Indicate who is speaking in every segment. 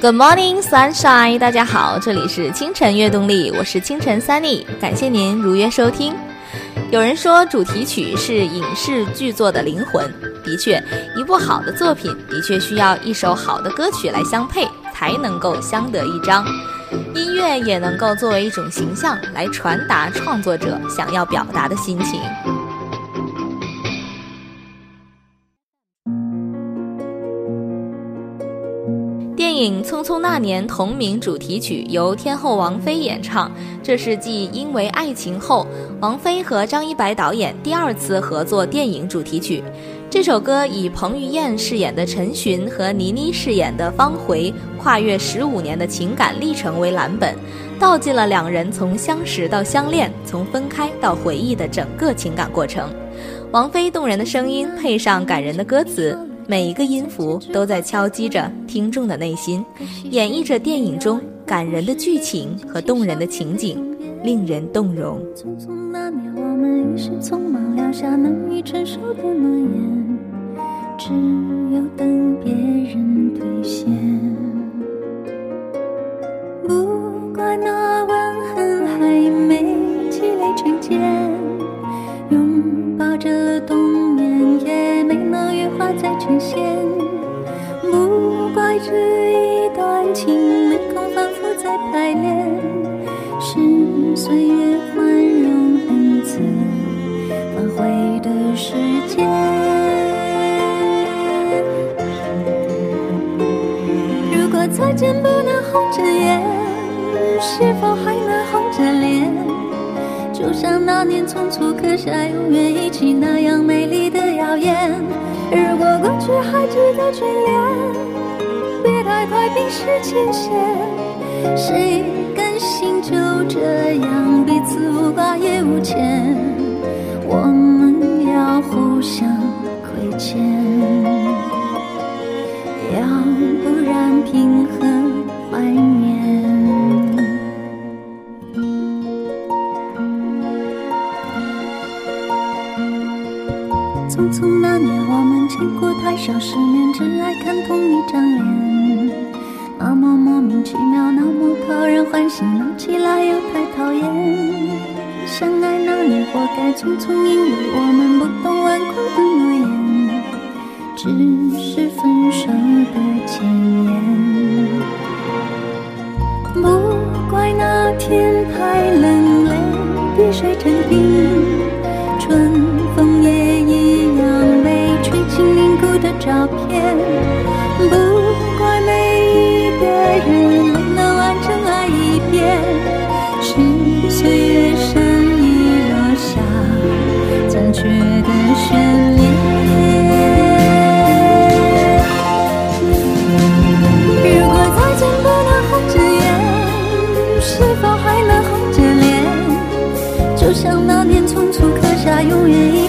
Speaker 1: Good morning, sunshine！大家好，这里是清晨悦动力，我是清晨 Sunny，感谢您如约收听。有人说主题曲是影视剧作的灵魂，的确，一部好的作品的确需要一首好的歌曲来相配，才能够相得益彰。音乐也能够作为一种形象来传达创作者想要表达的心情。影《匆匆那年》同名主题曲由天后王菲演唱，这是继《因为爱情》后，王菲和张一白导演第二次合作电影主题曲。这首歌以彭于晏饰演的陈寻和倪妮饰演的方茴跨越十五年的情感历程为蓝本，道尽了两人从相识到相恋，从分开到回忆的整个情感过程。王菲动人的声音配上感人的歌词。每一个音符都在敲击着听众的内心，演绎着电影中感人的剧情和动人的情景，令人动容。
Speaker 2: 不管那成仙。不怪这一段情没空反复再排练，是岁月宽容恩赐反悔的时间。如果再见不能红着眼，是否还能红着脸？就像那年匆促刻下永远一起那样美考验。如果过去还值得眷恋，别太快冰释前嫌。谁甘心就这样彼此无挂也无牵？我们要互相过太少世面，只爱看同一张脸。那么莫名其妙，那么讨人欢喜，闹起来又太讨厌。相爱那年，活该匆匆，因为我们不懂顽固的诺言，只是分下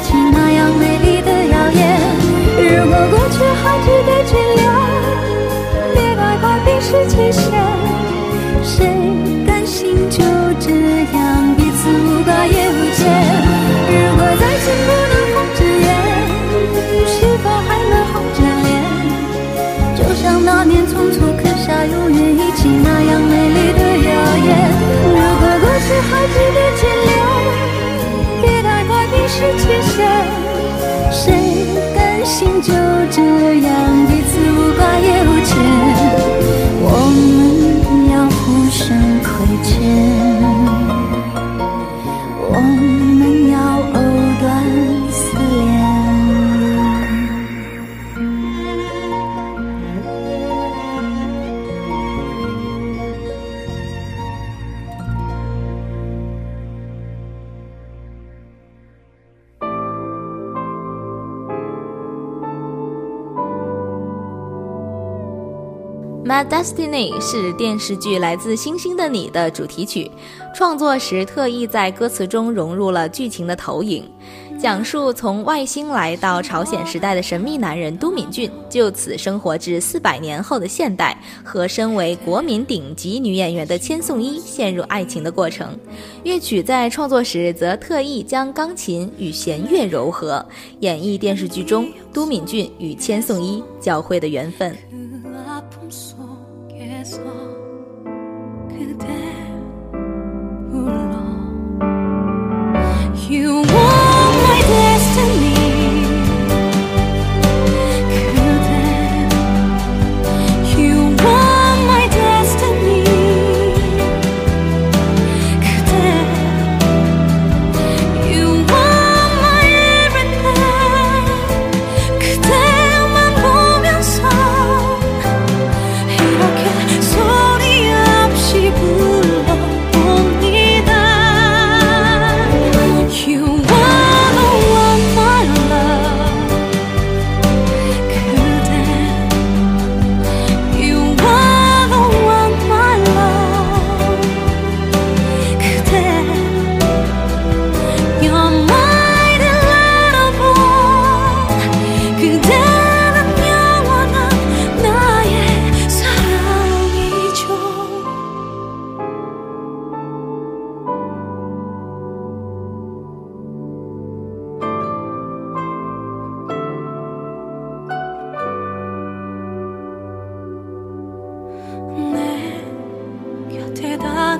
Speaker 1: Destiny》是电视剧《来自星星的你》的主题曲，创作时特意在歌词中融入了剧情的投影，讲述从外星来到朝鲜时代的神秘男人都敏俊，就此生活至四百年后的现代，和身为国民顶级女演员的千颂伊陷入爱情的过程。乐曲在创作时则特意将钢琴与弦乐柔合，演绎电视剧中都敏俊与千颂伊交汇的缘分。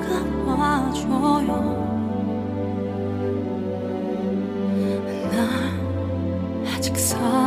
Speaker 2: 다가와줘요. 날 아직 사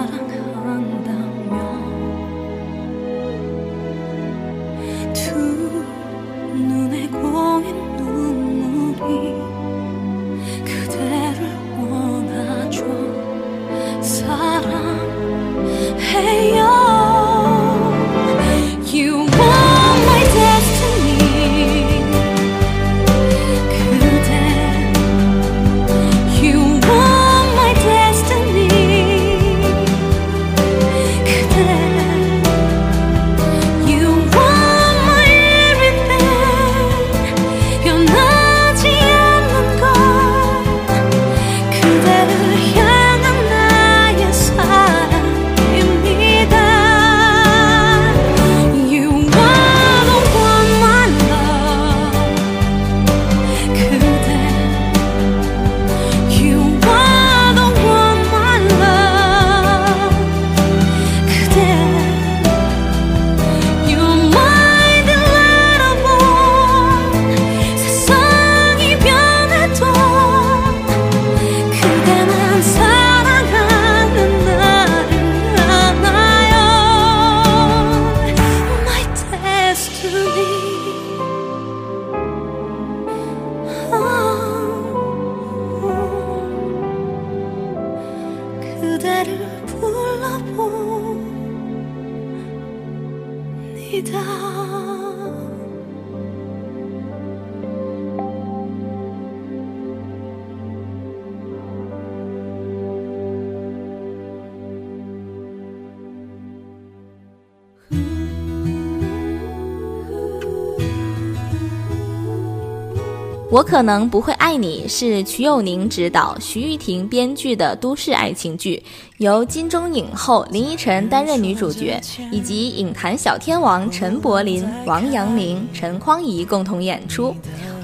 Speaker 1: 我可能不会爱你是瞿友宁执导、徐誉庭编剧的都市爱情剧，由金钟影后林依晨担任女主角，以及影坛小天王陈柏霖、王阳明、陈匡怡共同演出。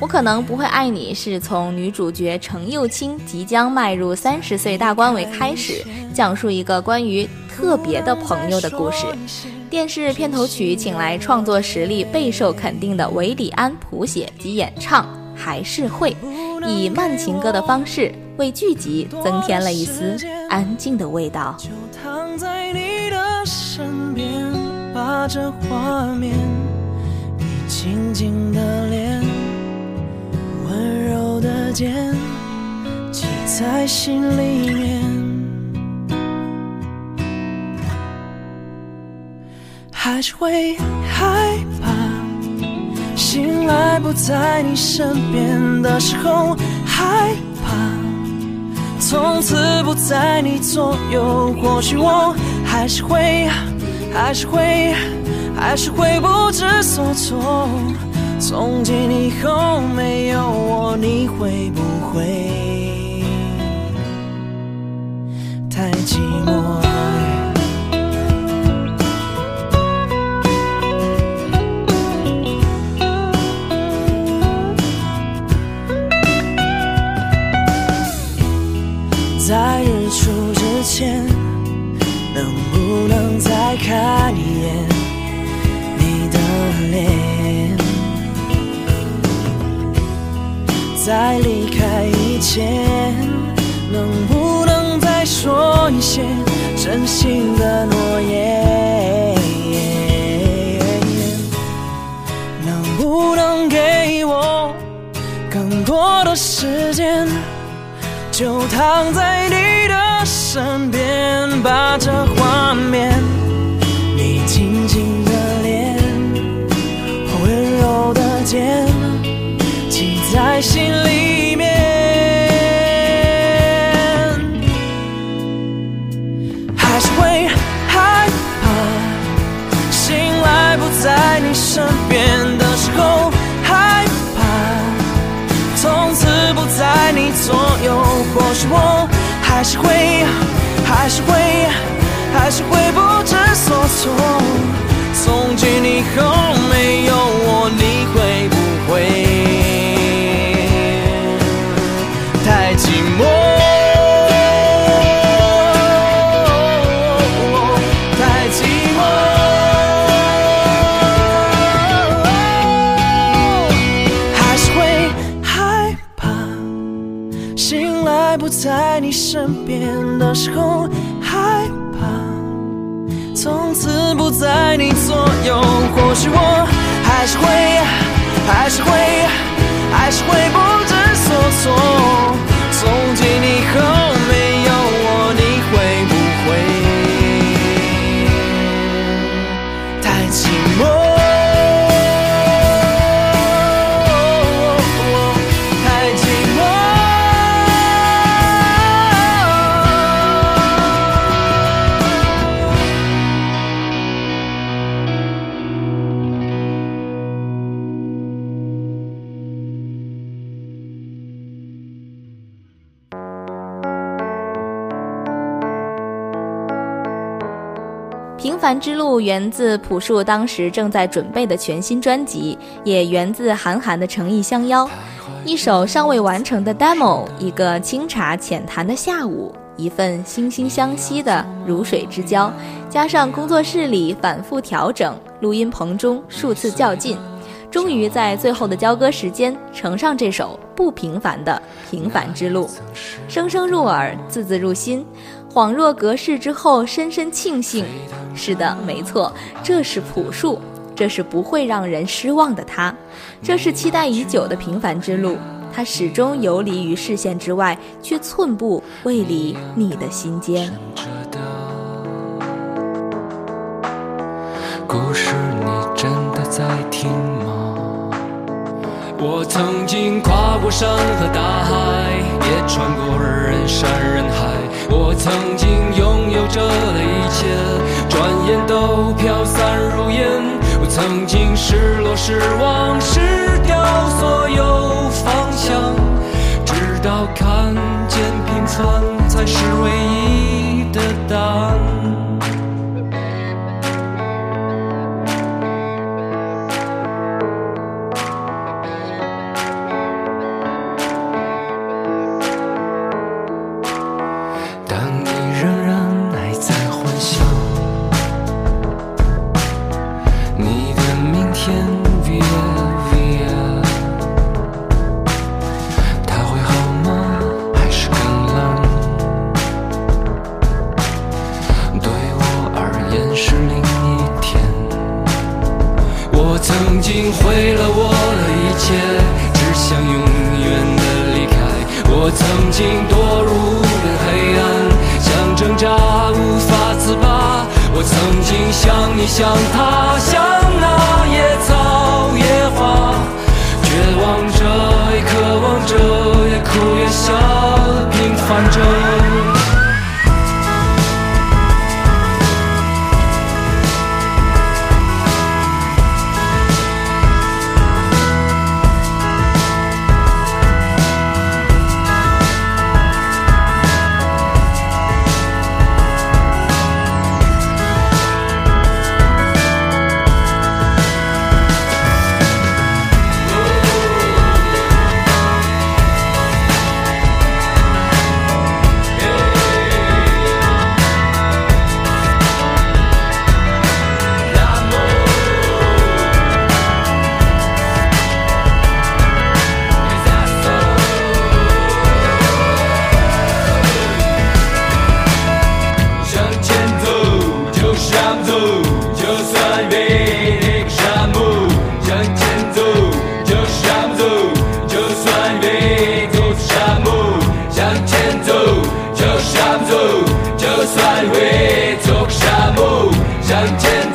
Speaker 1: 我可能不会爱你是从女主角程又青即将迈入三十岁大关为开始，讲述一个关于特别的朋友的故事。电视片头曲请来创作实力备受肯定的韦礼安谱写及演唱。还是会以慢情歌的方式为剧集增添了一丝安静的味道。
Speaker 3: 就躺在你的身边，把这画面，你静静的脸，温柔的肩，记在心里面，还是会害怕。醒来不在你身边的时候，害怕从此不在你左右。或许我还是会，还是会，还是会不知所措。从今以后没有我，你会不会太寂寞？躺在还是会，还是会，还是会不知所措。从今以后身边的时候害怕，从此不在你左右。或许我还是会，还是会，还是会不知所措。
Speaker 1: 凡之路源自朴树当时正在准备的全新专辑，也源自韩寒的诚意相邀。一首尚未完成的 demo，一个清茶浅谈的下午，一份惺惺相惜的如水之交，加上工作室里反复调整，录音棚中数次较劲，终于在最后的交割时间呈上这首不平凡的平凡之路，声声入耳，字字入心。恍若隔世之后，深深庆幸。是的，没错，这是朴树，这是不会让人失望的他，这是期待已久的平凡之路。他始终游离于视线之外，却寸步未离你的心间。
Speaker 4: 故事，你真的在听吗？我曾经跨过山和大海，也穿过人山人海。我曾经拥有着的一切，转眼都飘散如烟。我曾经失落、失望、失掉所有方向，直到看见平凡才是唯一曾经堕入了黑暗，想挣扎无法自拔。我曾经像你，像他，像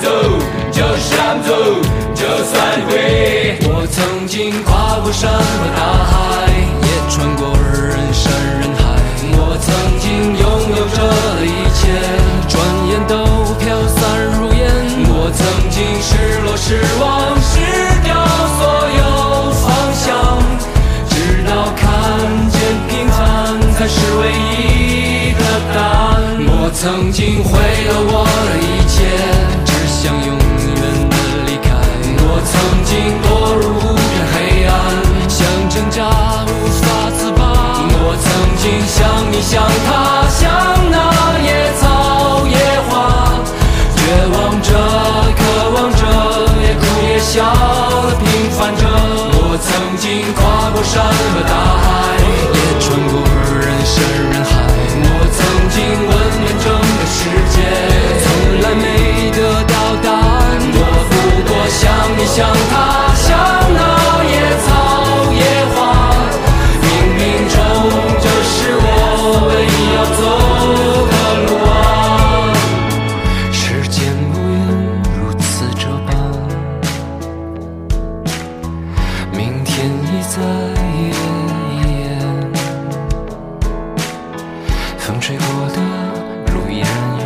Speaker 4: 走，就想走，就算会。我曾经跨过山和大海，也穿过人山人海。我曾经拥有着的一切，转眼都飘散如烟。我曾经失落、失望、失掉所有方向，直到看见平凡才是唯一的答案。我曾经毁了我的一切，想永远的离开。我曾经堕入无边黑暗，想挣扎无法自拔。我曾经像你，像他，像风吹过
Speaker 3: 的路，依然。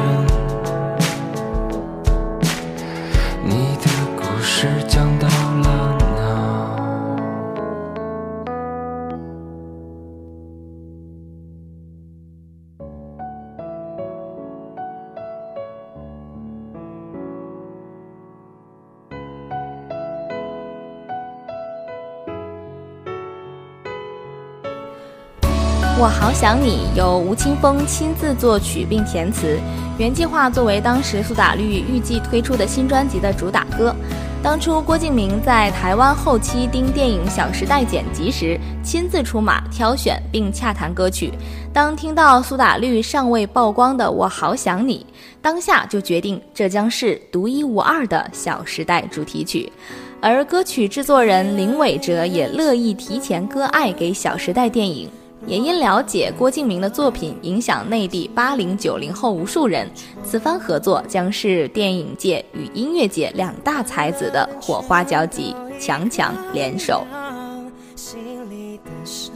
Speaker 1: 我好想你由吴青峰亲自作曲并填词，原计划作为当时苏打绿预计推出的新专辑的主打歌。当初郭敬明在台湾后期盯电影《小时代》剪辑时，亲自出马挑选并洽谈歌曲。当听到苏打绿尚未曝光的《我好想你》，当下就决定这将是独一无二的《小时代》主题曲。而歌曲制作人林伟哲也乐意提前割爱给《小时代》电影。也因了解郭敬明的作品影响内地八零九零后无数人，此番合作将是电影界与音乐界两大才子的火花交集，强强联手。
Speaker 5: 心里的伤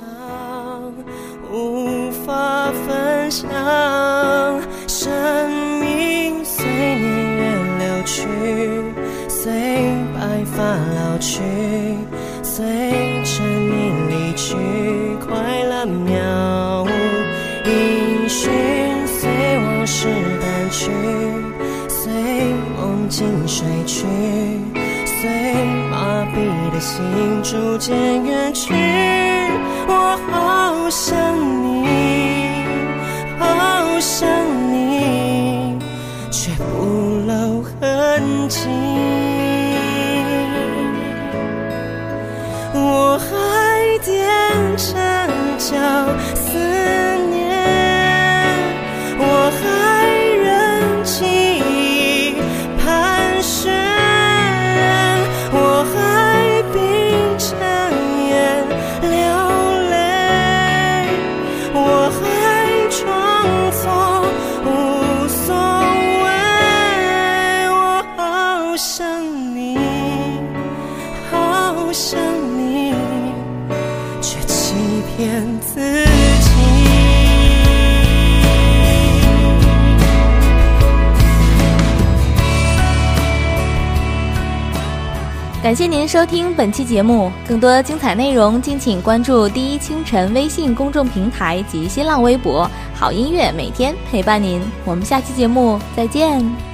Speaker 5: 无法分享，生命随年月流去，随白发老去，随着你离去，去。随麻痹的心逐渐远去，我好想你，好想你，却不露痕迹。
Speaker 1: 感谢您收听本期节目，更多精彩内容敬请关注第一清晨微信公众平台及新浪微博。好音乐每天陪伴您，我们下期节目再见。